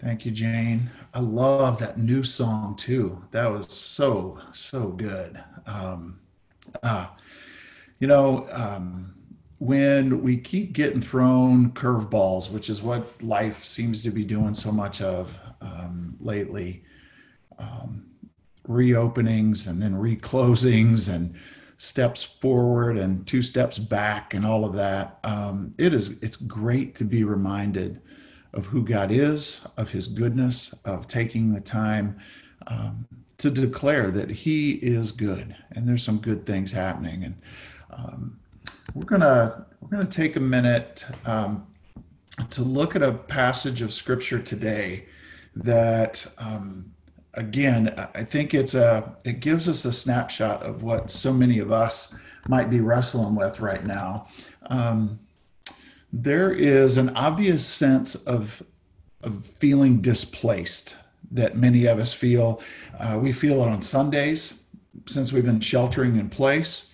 Thank you, Jane. I love that new song too. That was so, so good. Um, uh, you know, um, when we keep getting thrown curveballs, which is what life seems to be doing so much of um, lately, um, reopenings and then reclosings and steps forward and two steps back and all of that. Um, it is it's great to be reminded of who God is, of His goodness, of taking the time um, to declare that He is good and there's some good things happening. And um, we're gonna we're gonna take a minute um, to look at a passage of Scripture today that um, again, I think it's a it gives us a snapshot of what so many of us might be wrestling with right now. Um, there is an obvious sense of of feeling displaced that many of us feel. Uh, we feel it on Sundays since we've been sheltering in place.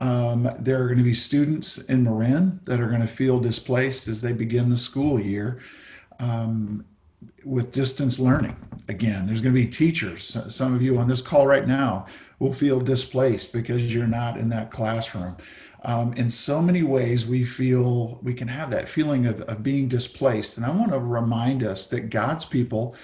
Um, there are going to be students in Marin that are going to feel displaced as they begin the school year. Um, with distance learning. Again, there's going to be teachers. Some of you on this call right now will feel displaced because you're not in that classroom. Um, in so many ways, we feel we can have that feeling of, of being displaced. And I want to remind us that God's people,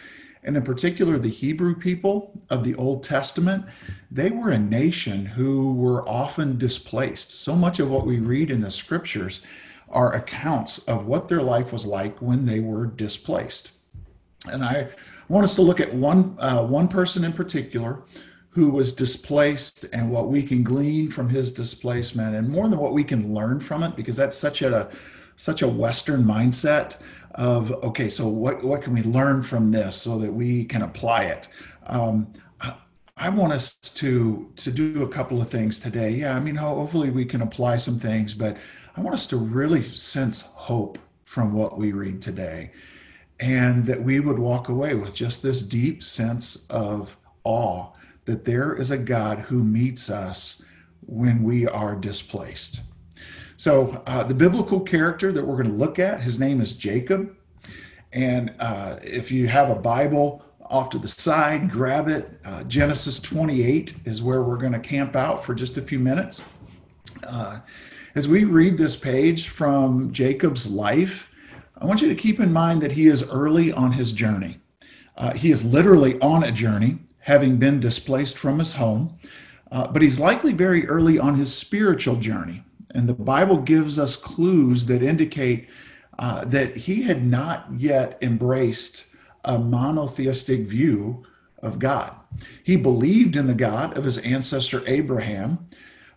and in particular the Hebrew people of the Old Testament, they were a nation who were often displaced. So much of what we read in the scriptures are accounts of what their life was like when they were displaced. And I want us to look at one, uh, one person in particular who was displaced and what we can glean from his displacement and more than what we can learn from it because that's such a such a western mindset of okay so what, what can we learn from this so that we can apply it um, I want us to to do a couple of things today. Yeah, I mean, hopefully we can apply some things, but I want us to really sense hope from what we read today and that we would walk away with just this deep sense of awe that there is a God who meets us when we are displaced. So, uh, the biblical character that we're going to look at, his name is Jacob. And uh, if you have a Bible off to the side, grab it. Uh, Genesis 28 is where we're going to camp out for just a few minutes. Uh, as we read this page from Jacob's life, I want you to keep in mind that he is early on his journey. Uh, he is literally on a journey, having been displaced from his home, uh, but he's likely very early on his spiritual journey. And the Bible gives us clues that indicate uh, that he had not yet embraced a monotheistic view of God. He believed in the God of his ancestor Abraham,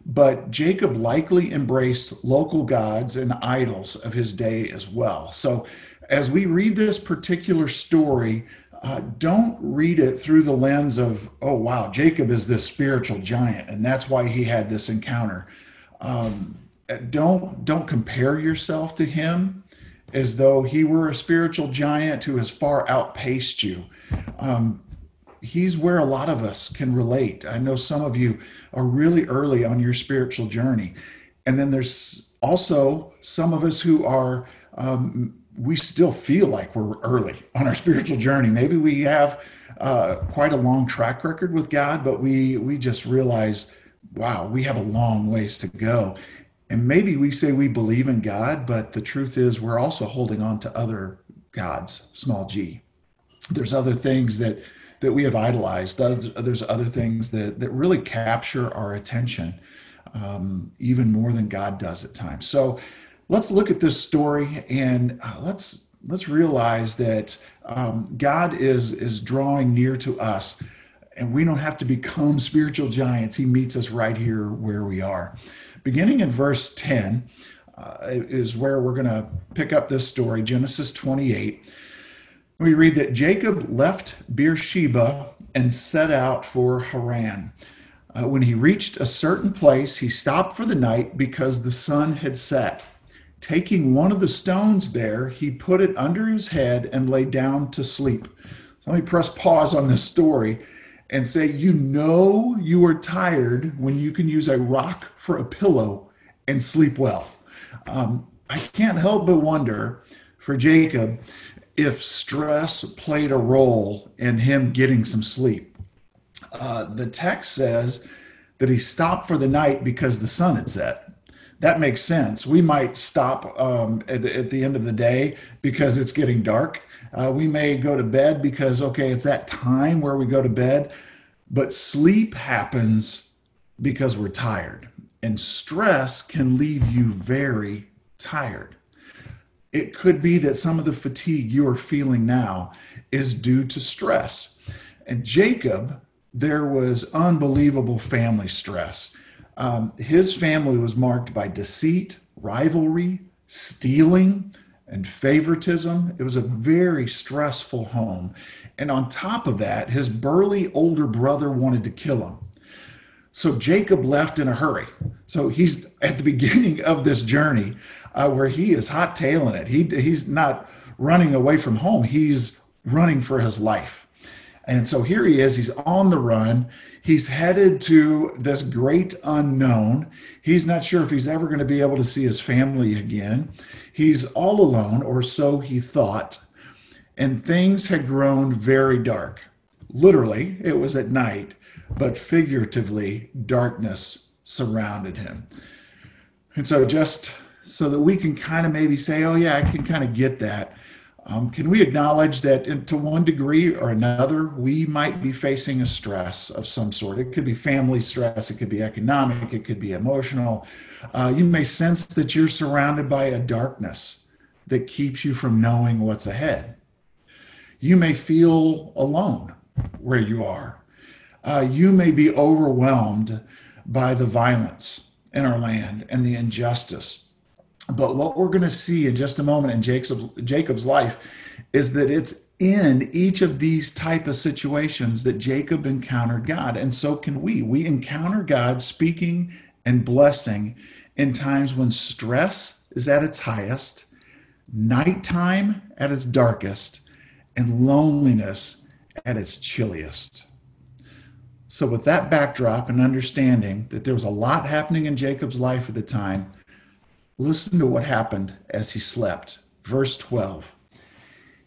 but Jacob likely embraced local gods and idols of his day as well. So, as we read this particular story, uh, don't read it through the lens of, oh, wow, Jacob is this spiritual giant, and that's why he had this encounter. Um, don't don't compare yourself to him as though he were a spiritual giant who has far outpaced you. Um, he's where a lot of us can relate. I know some of you are really early on your spiritual journey. And then there's also some of us who are, um, we still feel like we're early on our spiritual journey. Maybe we have uh, quite a long track record with God, but we, we just realize, wow, we have a long ways to go. And maybe we say we believe in God, but the truth is we're also holding on to other gods, small g. There's other things that that we have idolized. There's, other things that, that really capture our attention um, even more than God does at times. So let's look at this story and uh, let's let's realize that um, God is is drawing near to us, and we don't have to become spiritual giants. He meets us right here where we are. Beginning in verse ten uh, is where we're going to pick up this story. Genesis twenty eight we read that Jacob left Beersheba and set out for Haran. Uh, when he reached a certain place, he stopped for the night because the sun had set. Taking one of the stones there, he put it under his head and lay down to sleep. So let me press pause on this story and say, You know you are tired when you can use a rock for a pillow and sleep well. Um, I can't help but wonder for Jacob if stress played a role in him getting some sleep. Uh, the text says that he stopped for the night because the sun had set. That makes sense. We might stop um, at, the, at, the, end of the day because it's getting dark. Uh, we may go to bed because, okay, it's that time where we go to bed. But sleep happens because we're tired, and stress can leave you very tired. It could be that some of the fatigue you are feeling now is due to stress. And Jacob, there was unbelievable family stress. Um, his family was marked by deceit, rivalry, stealing, and favoritism. It was a very stressful home. And on top of that, his burly older brother wanted to kill him. So Jacob left in a hurry. So he's at the beginning of this journey uh, where he is hot tailing it. He, he's not running away from home, he's running for his life. And so here he is, he's on the run. He's headed to this great unknown. He's not sure if he's ever going to be able to see his family again. He's all alone, or so he thought. And things had grown very dark. Literally, it was at night, but figuratively, darkness surrounded him. And so, just so that we can kind of maybe say, oh, yeah, I can kind of get that. Um, can we acknowledge that in, to one degree or another, we might be facing a stress of some sort? It could be family stress, it could be economic, it could be emotional. Uh, you may sense that you're surrounded by a darkness that keeps you from knowing what's ahead. You may feel alone where you are. Uh, you may be overwhelmed by the violence in our land and the injustice but what we're going to see in just a moment in Jacob's, Jacob's life is that it's in each of these type of situations that Jacob encountered God. And so can we. We encounter God speaking and blessing in times when stress is at its highest, nighttime at its darkest, and loneliness at its chilliest. So, with that backdrop and understanding that there was a lot happening in Jacob's life at the time, Listen to what happened as he slept. Verse 12.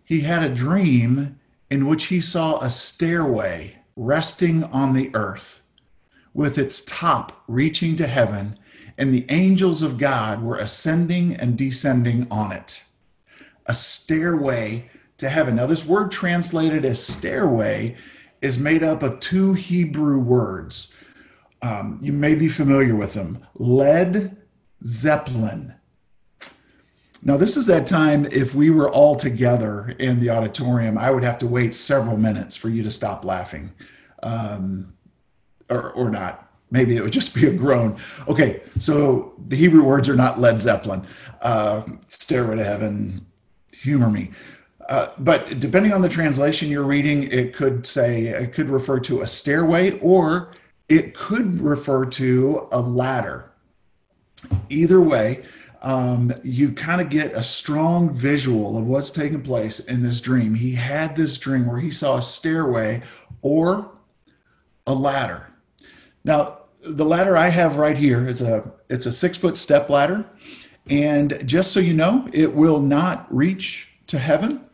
He had a dream in which he saw a stairway resting on the earth, with its top reaching to heaven, and the angels of God were ascending and descending on it. A stairway to heaven. Now, this word translated as stairway is made up of two Hebrew words. Um, you may be familiar with them led Zeppelin. Now, this is that time if we were all together in the auditorium, I would have to wait several minutes for you to stop laughing um, or, or not. Maybe it would just be a groan. Okay, so the Hebrew words are not Led Zeppelin, uh, Stairway to Heaven, humor me. Uh, but depending on the translation you're reading, it could say, it could refer to a stairway or it could refer to a ladder either way, um, you kind of get a strong visual of what's taking place in this dream. He had this dream where he saw a stairway or a ladder. Now, the ladder I have right here is a it's a six foot step ladder, and just so you know, it will not reach to heaven.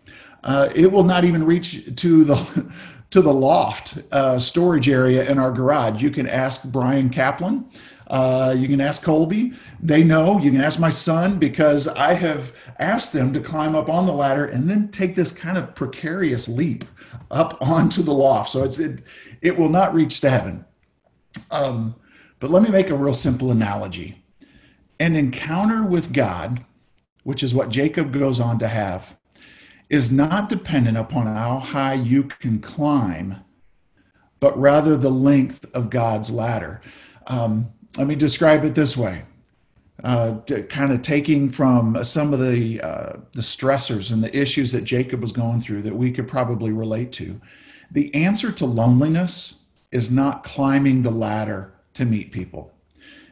Uh, it will not even reach to the to the loft uh, storage area in our garage. You can ask Brian Kaplan. Uh, you can ask Colby. They know. You can ask my son because I have asked them to climb up on the ladder and then take this kind of precarious leap up onto the loft. So it's it, it will not reach to heaven. Um, but let me make a real simple analogy. An encounter with God, which is what Jacob goes on to have, is not dependent upon how high you can climb, but rather the length of God's ladder. Um, let me describe it this way. Uh, kind of taking from some of the uh, the stressors and the issues that Jacob was going through that we could probably relate to. The answer to loneliness is not climbing the ladder to meet people.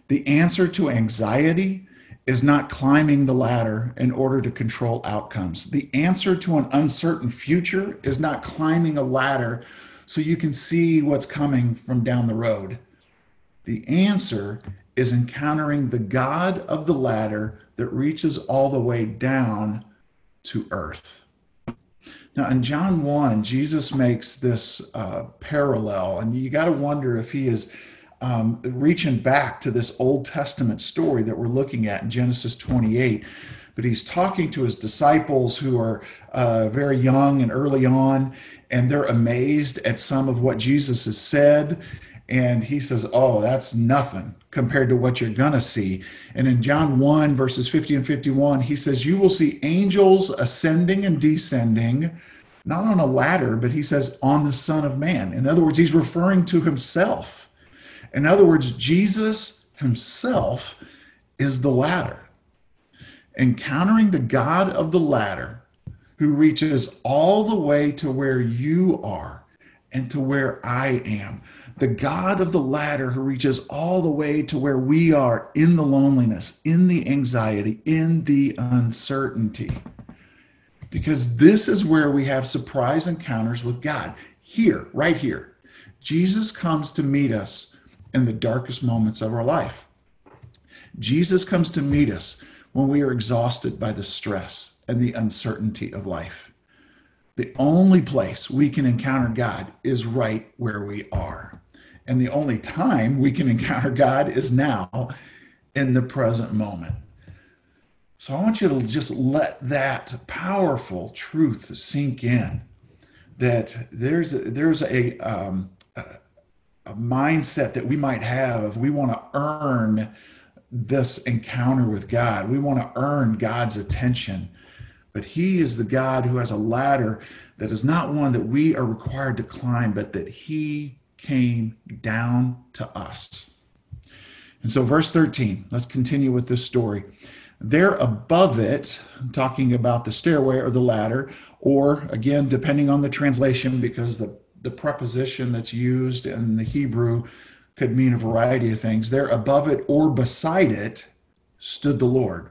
The answer to anxiety is not climbing the ladder in order to control outcomes. The answer to an uncertain future is not climbing a ladder so you can see what's coming from down the road. The answer is encountering the God of the ladder that reaches all the way down to earth. Now, in John 1, Jesus makes this uh, parallel, and you got to wonder if he is um, reaching back to this Old Testament story that we're looking at in Genesis 28. But he's talking to his disciples who are uh, very young and early on, and they're amazed at some of what Jesus has said. And he says, Oh, that's nothing compared to what you're going to see. And in John 1, verses 50 and 51, he says, You will see angels ascending and descending, not on a ladder, but he says, on the Son of Man. In other words, he's referring to himself in other words, Jesus himself is the ladder. Encountering the God of the ladder who reaches all the way to where you are and to where I am. The God of the ladder who reaches all the way to where we are in the loneliness, in the anxiety, in the uncertainty. Because this is where we have surprise encounters with God. Here, right here. Jesus comes to meet us in the darkest moments of our life. Jesus comes to meet us when we are exhausted by the stress and the uncertainty of life. The only place we can encounter God is right where we are. And the only time we can encounter God is now in the present moment. So I want you to just let that powerful truth sink in that there's a, there's a, um, a mindset that we might have of we want to earn this encounter with God. We want to earn God's attention. But He is the God who has a ladder that is not one that we are required to climb, but that He came down to us. And so, verse 13, let's continue with this story. There above it, talking about the stairway or the ladder, or again, depending on the translation, because the the preposition that's used in the Hebrew could mean a variety of things. There above it or beside it stood the Lord.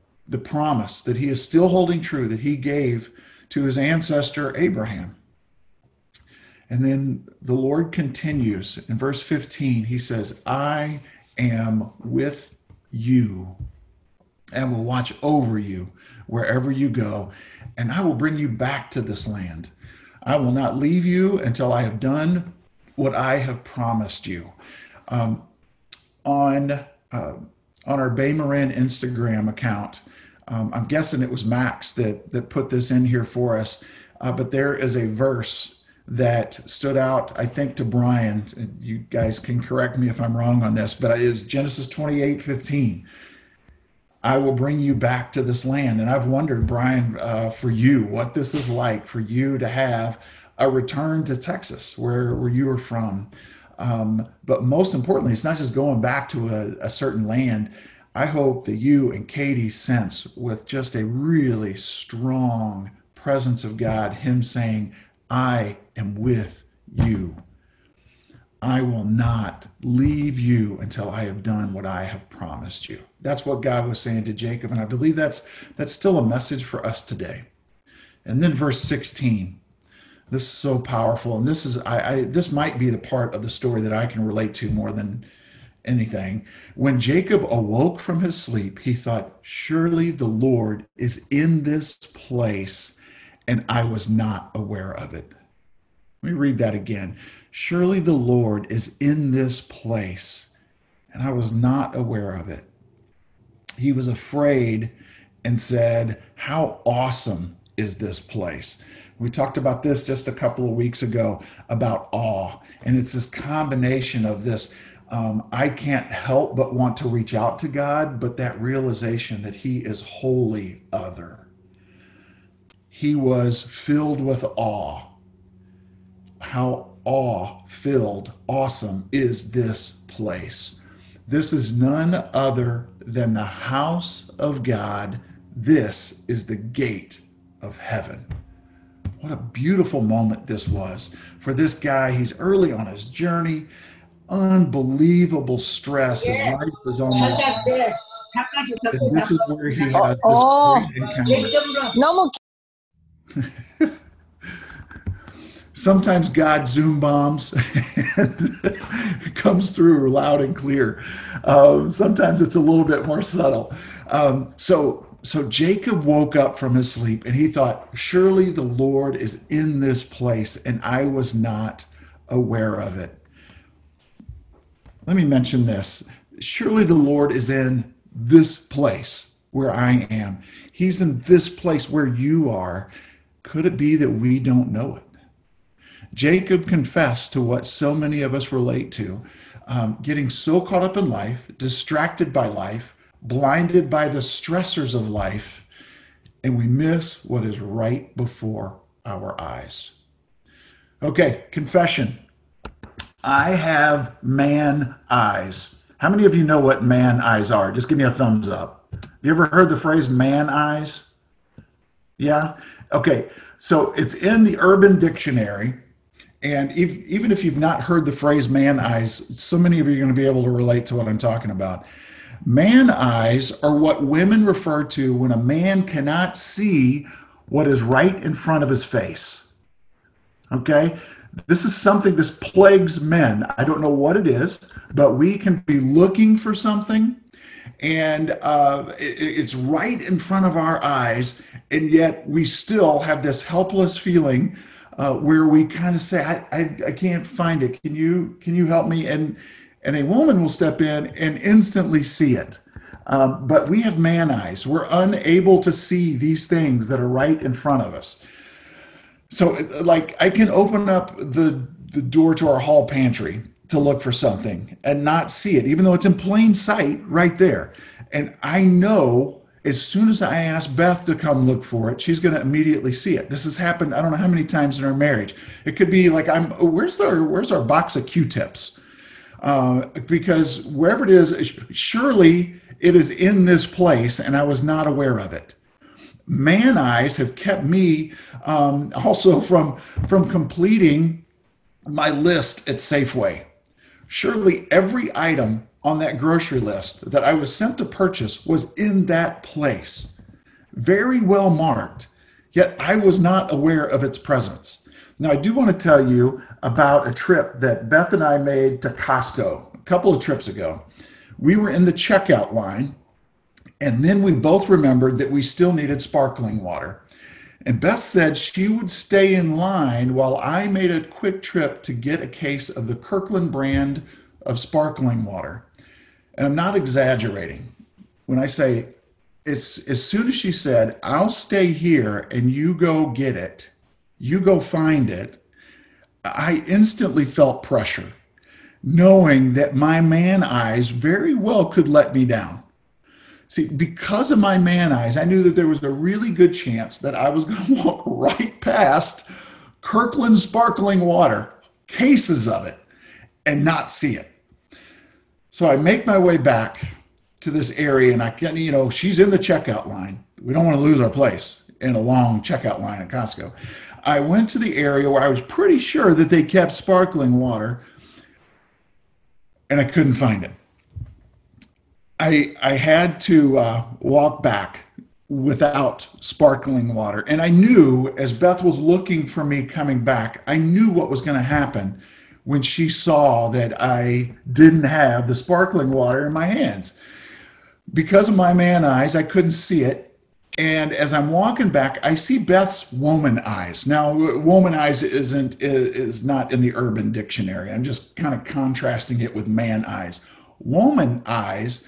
the promise that he is still holding true that he gave to his ancestor Abraham. And then the Lord continues in verse 15. He says, I am with you and will watch over you wherever you go, and I will bring you back to this land. I will not leave you until I have done what I have promised you. Um, on uh, on our Bay Marin Instagram account, um, I'm guessing it was Max that that put this in here for us. Uh, but there is a verse that stood out, I think, to Brian. You guys can correct me if I'm wrong on this, but it was Genesis 28 15. I will bring you back to this land. And I've wondered, Brian, uh, for you, what this is like for you to have a return to Texas, where, where you are from. Um, but most importantly, it's not just going back to a, a certain land. I hope that you and Katie sense with just a really strong presence of God, Him saying, I am with you. I will not leave you until I have done what I have promised you. That's what God was saying to Jacob. And I believe that's, that's still a message for us today. And then verse 16. This is so powerful. And this is, I, I this might be the part of the story that I can relate to more than anything. When Jacob awoke from his sleep, he thought, Surely the Lord is in this place, and I was not aware of it. Let me read that again. Surely the Lord is in this place, and I was not aware of it. He was afraid and said, How awesome is this place? We talked about this just a couple of weeks ago about awe. And it's this combination of this um, I can't help but want to reach out to God, but that realization that He is wholly other. He was filled with awe. How awe filled, awesome is this place. This is none other than the house of God. This is the gate of heaven. what a beautiful moment this was for this guy. He's early on his journey, unbelievable stress. Yeah. His life was almost. And this is where he has this oh. great encounter. Sometimes God Zoom bombs and comes through loud and clear. Um, sometimes it's a little bit more subtle. Um, so so Jacob woke up from his sleep and he thought, Surely the Lord is in this place, and I was not aware of it. Let me mention this. Surely the Lord is in this place where I am. He's in this place where you are. Could it be that we don't know it? Jacob confessed to what so many of us relate to um, getting so caught up in life, distracted by life, blinded by the stressors of life, and we miss what is right before our eyes. Okay, confession. I have man eyes. How many of you know what man eyes are? Just give me a thumbs up. Have you ever heard the phrase man eyes? Yeah? Okay, so it's in the Urban Dictionary. And if, even if you've not heard the phrase man eyes, so many of you are going to be able to relate to what I'm talking about. Man eyes are what women refer to when a man cannot see what is right in front of his face. Okay? This is something this plagues men. I don't know what it is, but we can be looking for something and uh, it- it's right in front of our eyes, and yet we still have this helpless feeling uh, where we kind of say, I, I, I can't find it. Can you can you help me? And and a woman will step in and instantly see it. Um, but we have man eyes. We're unable to see these things that are right in front of us. So, like, I can open up the the door to our hall pantry to look for something and not see it, even though it's in plain sight right there. And I know as soon as I ask Beth to come look for it, she's going to immediately see it. This has happened. I don't know how many times in our marriage. It could be like, I'm where's our where's our box of Q-tips? Uh, because wherever it is, surely it is in this place, and I was not aware of it man eyes have kept me um, also from from completing my list at Safeway. Surely every item on that grocery list that I was sent to purchase was in that place, very well marked, yet I was not aware of its presence. Now, I do want to tell you about a trip that Beth and I made to Costco a couple of trips ago. We were in the checkout line and then we both remembered that we still needed sparkling water. And Beth said she would stay in line while I made a quick trip to get a case of the Kirkland brand of sparkling water. And I'm not exaggerating when I say, as, as soon as she said, I'll stay here and you go get it, you go find it, I instantly felt pressure, knowing that my man eyes very well could let me down. See, because of my man eyes, I knew that there was a really good chance that I was going to walk right past Kirkland sparkling water, cases of it, and not see it. So I make my way back to this area, and I can, you know, she's in the checkout line. We don't want to lose our place in a long checkout line at Costco. I went to the area where I was pretty sure that they kept sparkling water, and I couldn't find it. I I had to uh, walk back without sparkling water, and I knew as Beth was looking for me coming back, I knew what was going to happen when she saw that I didn't have the sparkling water in my hands. Because of my man eyes, I couldn't see it. And as I'm walking back, I see Beth's woman eyes. Now, woman eyes isn't is not in the Urban Dictionary. I'm just kind of contrasting it with man eyes. Woman eyes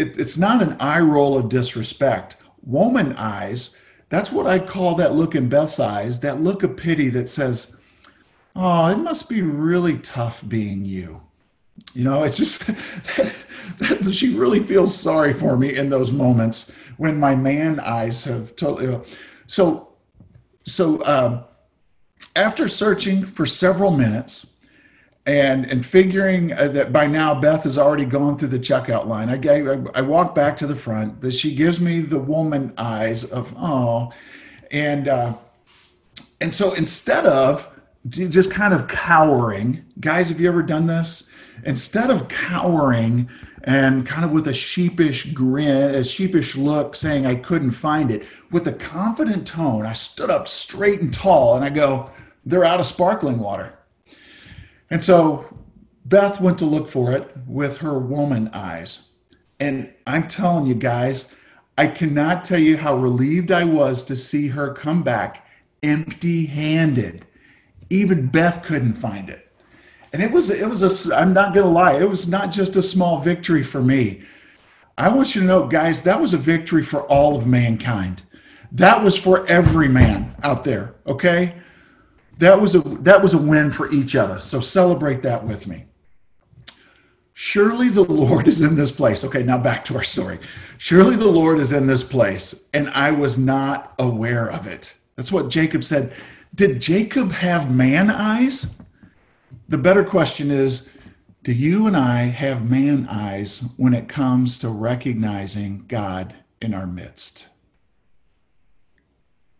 it, it's not an eye roll of disrespect. Woman eyes, that's what I'd call that look in Beth's eyes, that look of pity that says, Oh, it must be really tough being you. You know, it's just that, that she really feels sorry for me in those moments when my man eyes have totally. So, so um, after searching for several minutes, and and figuring uh, that by now Beth has already gone through the checkout line. I gave, I, I walk back to the front. That she gives me the woman eyes of oh, and uh, And so instead of just kind of cowering, guys, have you ever done this? Instead of cowering and kind of with a sheepish grin, a sheepish look, saying I couldn't find it, with a confident tone, I stood up straight and tall and I go, They're out of sparkling water. And so Beth went to look for it with her woman eyes. And I'm telling you guys, I cannot tell you how relieved I was to see her come back empty handed. Even Beth couldn't find it. And it was, it was a, I'm not going to lie, it was not just a small victory for me. I want you to know, guys, that was a victory for all of mankind. That was for every man out there, okay? That was a that was a win for each of us. So celebrate that with me. Surely the Lord is in this place. Okay, now back to our story. Surely the Lord is in this place, and I was not aware of it. That's what Jacob said. Did Jacob have man eyes? The better question is Do you and I have man eyes when it comes to recognizing God in our midst?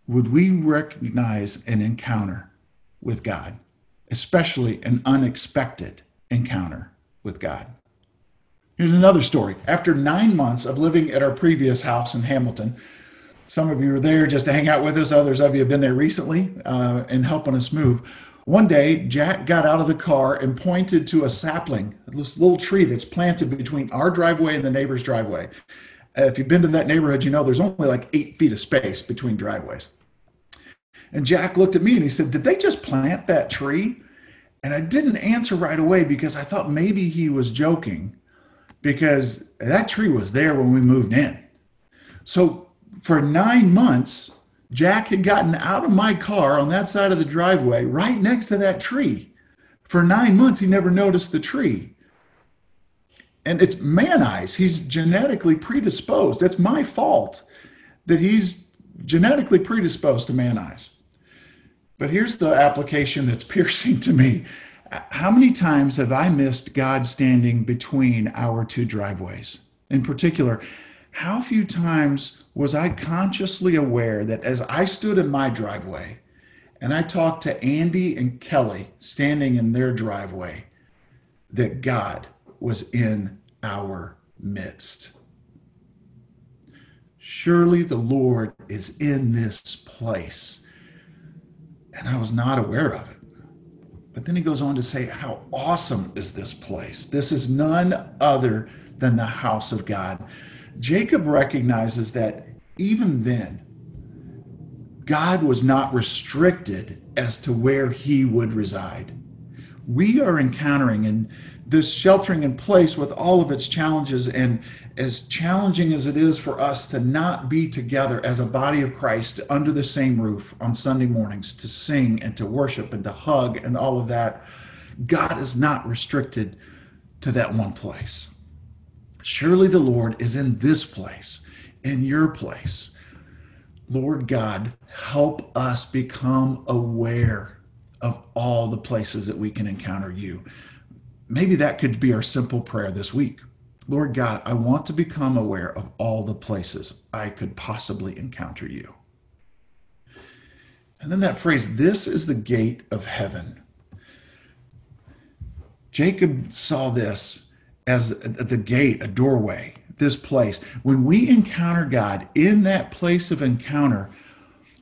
Would we recognize an encounter with God, especially an unexpected encounter with God? Here's another story. After nine months of living at our previous house in Hamilton, some of you are there just to hang out with us. Others of you have been there recently uh, and helping us move. One day, Jack got out of the car and pointed to a sapling, this little tree that's planted between our driveway and the neighbor's driveway. If you've been to that neighborhood, you know there's only like eight feet of space between driveways. And Jack looked at me and he said, Did they just plant that tree? And I didn't answer right away because I thought maybe he was joking because that tree was there when we moved in. So for nine months, Jack had gotten out of my car on that side of the driveway, right next to that tree. For nine months, he never noticed the tree. And it's man eyes. He's genetically predisposed. It's my fault that he's genetically predisposed to man eyes. But here's the application that's piercing to me. How many times have I missed God standing between our two driveways? In particular, how few times was I consciously aware that as I stood in my driveway and I talked to Andy and Kelly standing in their driveway, that God was in our midst? Surely the Lord is in this place. And I was not aware of it. But then he goes on to say, How awesome is this place? This is none other than the house of God. Jacob recognizes that even then, God was not restricted as to where he would reside. We are encountering in this sheltering in place with all of its challenges, and as challenging as it is for us to not be together as a body of Christ under the same roof on Sunday mornings to sing and to worship and to hug and all of that, God is not restricted to that one place. Surely the Lord is in this place, in your place. Lord God, help us become aware of all the places that we can encounter you. Maybe that could be our simple prayer this week. Lord God, I want to become aware of all the places I could possibly encounter you. And then that phrase, this is the gate of heaven. Jacob saw this as the gate, a doorway, this place. When we encounter God in that place of encounter,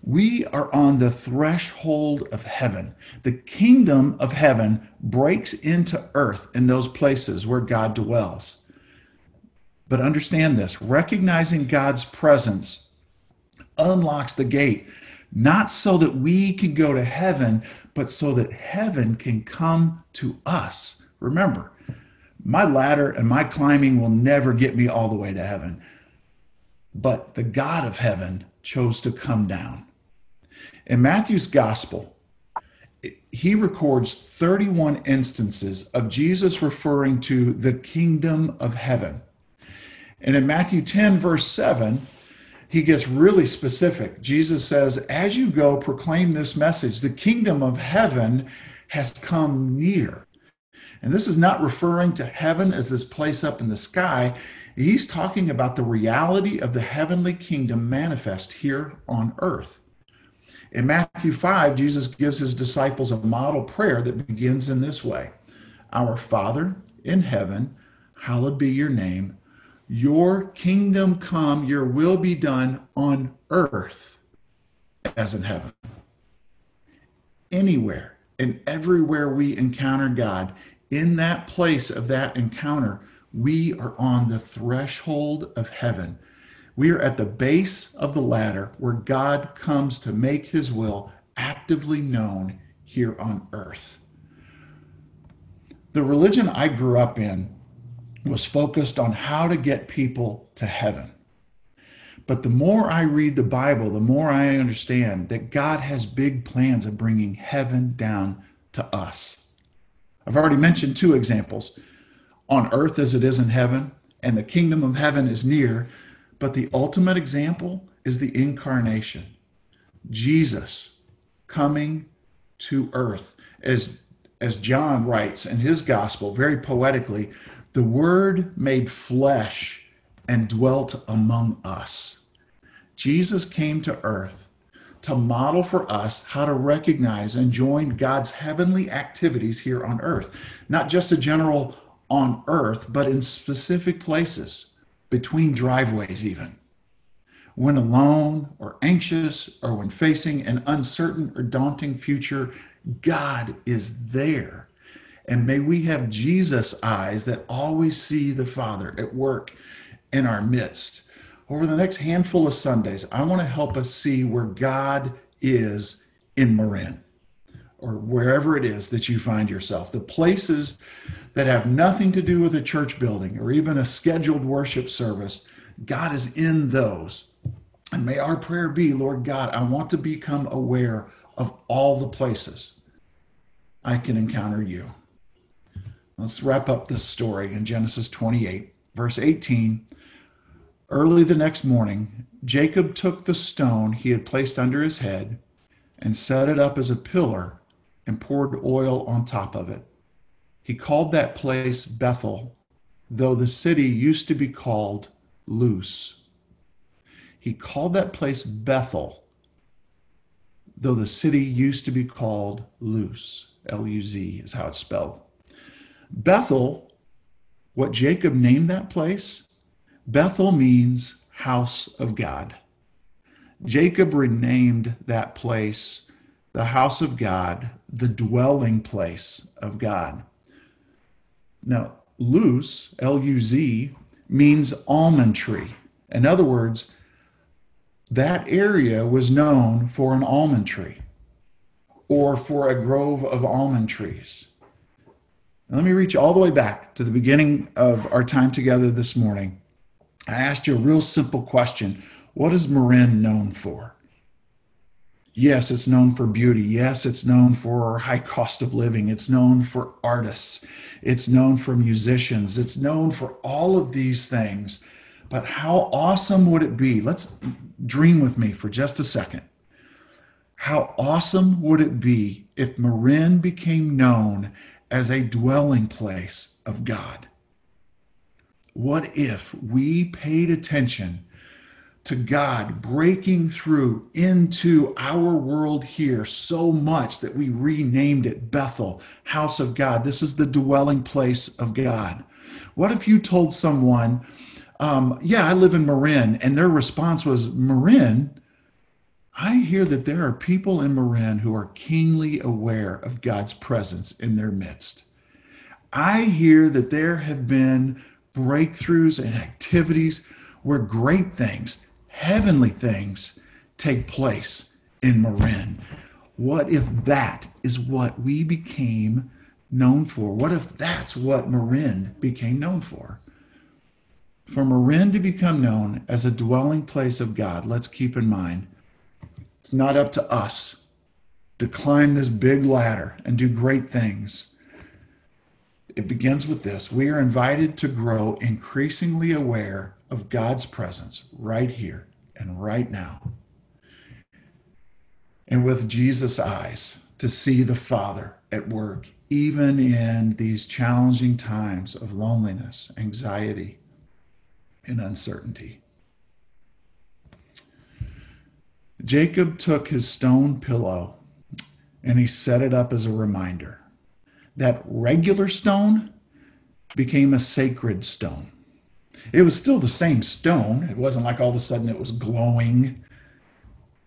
we are on the threshold of heaven. The kingdom of heaven breaks into earth in those places where God dwells. But understand this recognizing God's presence unlocks the gate, not so that we can go to heaven, but so that heaven can come to us. Remember, my ladder and my climbing will never get me all the way to heaven. But the God of heaven chose to come down. In Matthew's gospel, he records 31 instances of Jesus referring to the kingdom of heaven. And in Matthew 10, verse 7, he gets really specific. Jesus says, As you go, proclaim this message the kingdom of heaven has come near. And this is not referring to heaven as this place up in the sky. He's talking about the reality of the heavenly kingdom manifest here on earth. In Matthew 5, Jesus gives his disciples a model prayer that begins in this way Our Father in heaven, hallowed be your name. Your kingdom come, your will be done on earth as in heaven. Anywhere and everywhere we encounter God, in that place of that encounter, we are on the threshold of heaven. We are at the base of the ladder where God comes to make his will actively known here on earth. The religion I grew up in was focused on how to get people to heaven. But the more I read the Bible, the more I understand that God has big plans of bringing heaven down to us. I've already mentioned two examples on earth as it is in heaven, and the kingdom of heaven is near. But the ultimate example is the incarnation Jesus coming to earth. As, as John writes in his gospel very poetically, the word made flesh and dwelt among us. Jesus came to earth to model for us how to recognize and join God's heavenly activities here on earth, not just a general on earth, but in specific places, between driveways, even. When alone or anxious, or when facing an uncertain or daunting future, God is there. And may we have Jesus' eyes that always see the Father at work in our midst. Over the next handful of Sundays, I want to help us see where God is in Marin or wherever it is that you find yourself. The places that have nothing to do with a church building or even a scheduled worship service, God is in those. And may our prayer be, Lord God, I want to become aware of all the places I can encounter you. Let's wrap up this story in Genesis 28, verse 18. Early the next morning, Jacob took the stone he had placed under his head and set it up as a pillar and poured oil on top of it. He called that place Bethel, though the city used to be called Luz. He called that place Bethel, though the city used to be called Luz. L U Z is how it's spelled. Bethel, what Jacob named that place, Bethel means house of God. Jacob renamed that place the house of God, the dwelling place of God. Now, Luz, L U Z, means almond tree. In other words, that area was known for an almond tree or for a grove of almond trees. Let me reach all the way back to the beginning of our time together this morning I asked you a real simple question What is Marin known for? Yes, it's known for beauty. Yes, it's known for high cost of living. It's known for artists. It's known for musicians. It's known for all of these things. But how awesome would it be? Let's dream with me for just a second. How awesome would it be if Marin became known as a dwelling place of God? What if we paid attention to God breaking through into our world here so much that we renamed it Bethel, house of God? This is the dwelling place of God. What if you told someone, um, Yeah, I live in Marin, and their response was, Marin? I hear that there are people in Marin who are keenly aware of God's presence in their midst. I hear that there have been breakthroughs and activities where great things, heavenly things, take place in Marin. What if that is what we became known for? What if that's what Marin became known for? For Marin to become known as a dwelling place of God, let's keep in mind it's not up to us to climb this big ladder and do great things it begins with this we are invited to grow increasingly aware of God's presence right here and right now. And with Jesus' eyes to see the Father at work, even in these challenging times of loneliness, anxiety, and uncertainty. Jacob took his stone pillow and he set it up as a reminder. That regular stone became a sacred stone. It was still the same stone. It wasn't like all of a sudden it was glowing.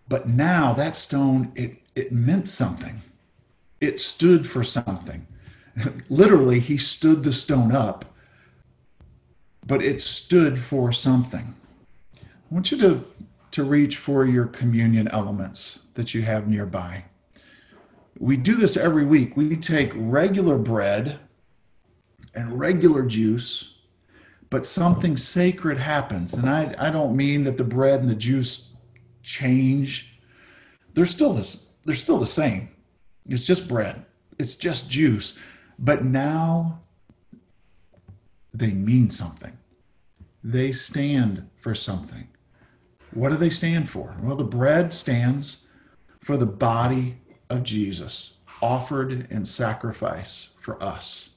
But now that stone, it, it meant something. It stood for something. Literally, he stood the stone up, but it stood for something. I want you to, to reach for your communion elements that you have nearby. We do this every week. We take regular bread and regular juice, but something sacred happens. And I, I don't mean that the bread and the juice change. They're still this, they're still the same. It's just bread. It's just juice. But now they mean something. They stand for something. What do they stand for? Well, the bread stands for the body of Jesus offered in sacrifice for us.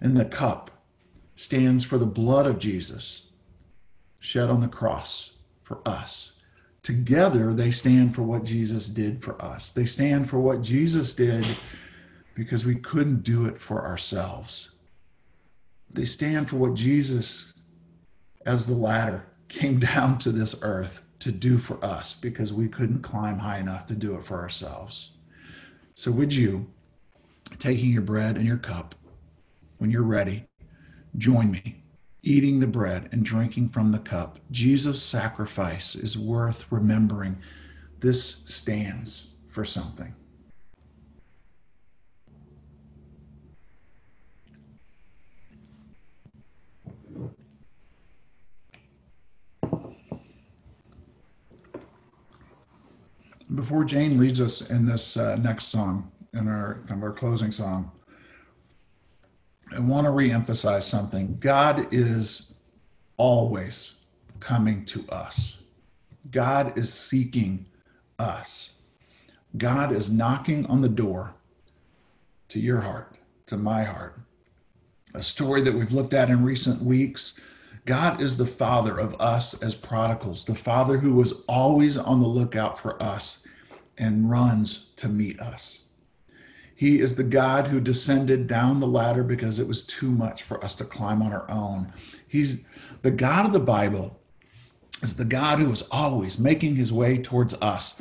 And the cup stands for the blood of Jesus shed on the cross for us. Together, they stand for what Jesus did for us. They stand for what Jesus did because we couldn't do it for ourselves. They stand for what Jesus, as the ladder, came down to this earth to do for us because we couldn't climb high enough to do it for ourselves. So, would you, taking your bread and your cup, when you're ready, join me, eating the bread and drinking from the cup? Jesus' sacrifice is worth remembering. This stands for something. before Jane leads us in this uh, next song, in our kind of our closing song, I want to reemphasize something. God is always coming to us. God is seeking us. God is knocking on the door to your heart, to my heart. A story that we've looked at in recent weeks. God is the father of us as prodigals, the father who was always on the lookout for us and runs to meet us. He is the God who descended down the ladder because it was too much for us to climb on our own. He's the God of the Bible is the God who is always making his way towards us.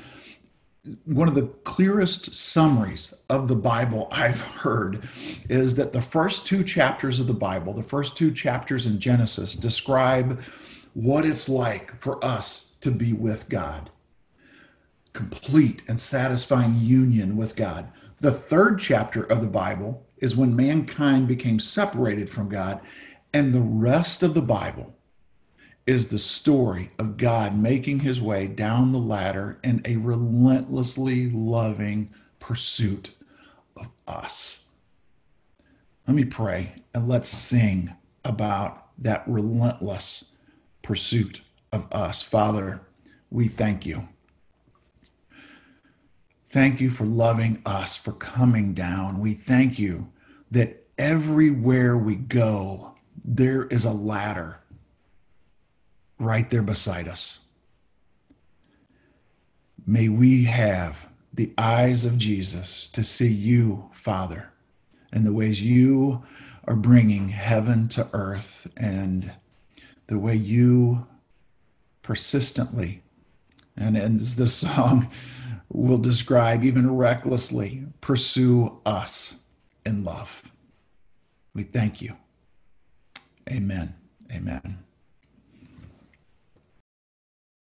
One of the clearest summaries of the Bible I've heard is that the first two chapters of the Bible, the first two chapters in Genesis, describe what it's like for us to be with God complete and satisfying union with God. The third chapter of the Bible is when mankind became separated from God, and the rest of the Bible is the story of God making his way down the ladder in a relentlessly loving pursuit of us. Let me pray and let's sing about that relentless pursuit of us. Father, we thank you. Thank you for loving us, for coming down. We thank you that everywhere we go, there is a ladder right there beside us. May we have the eyes of Jesus to see you, Father, and the ways you are bringing heaven to earth and the way you persistently, and as this song will describe, even recklessly, pursue us in love. We thank you. Amen. Amen.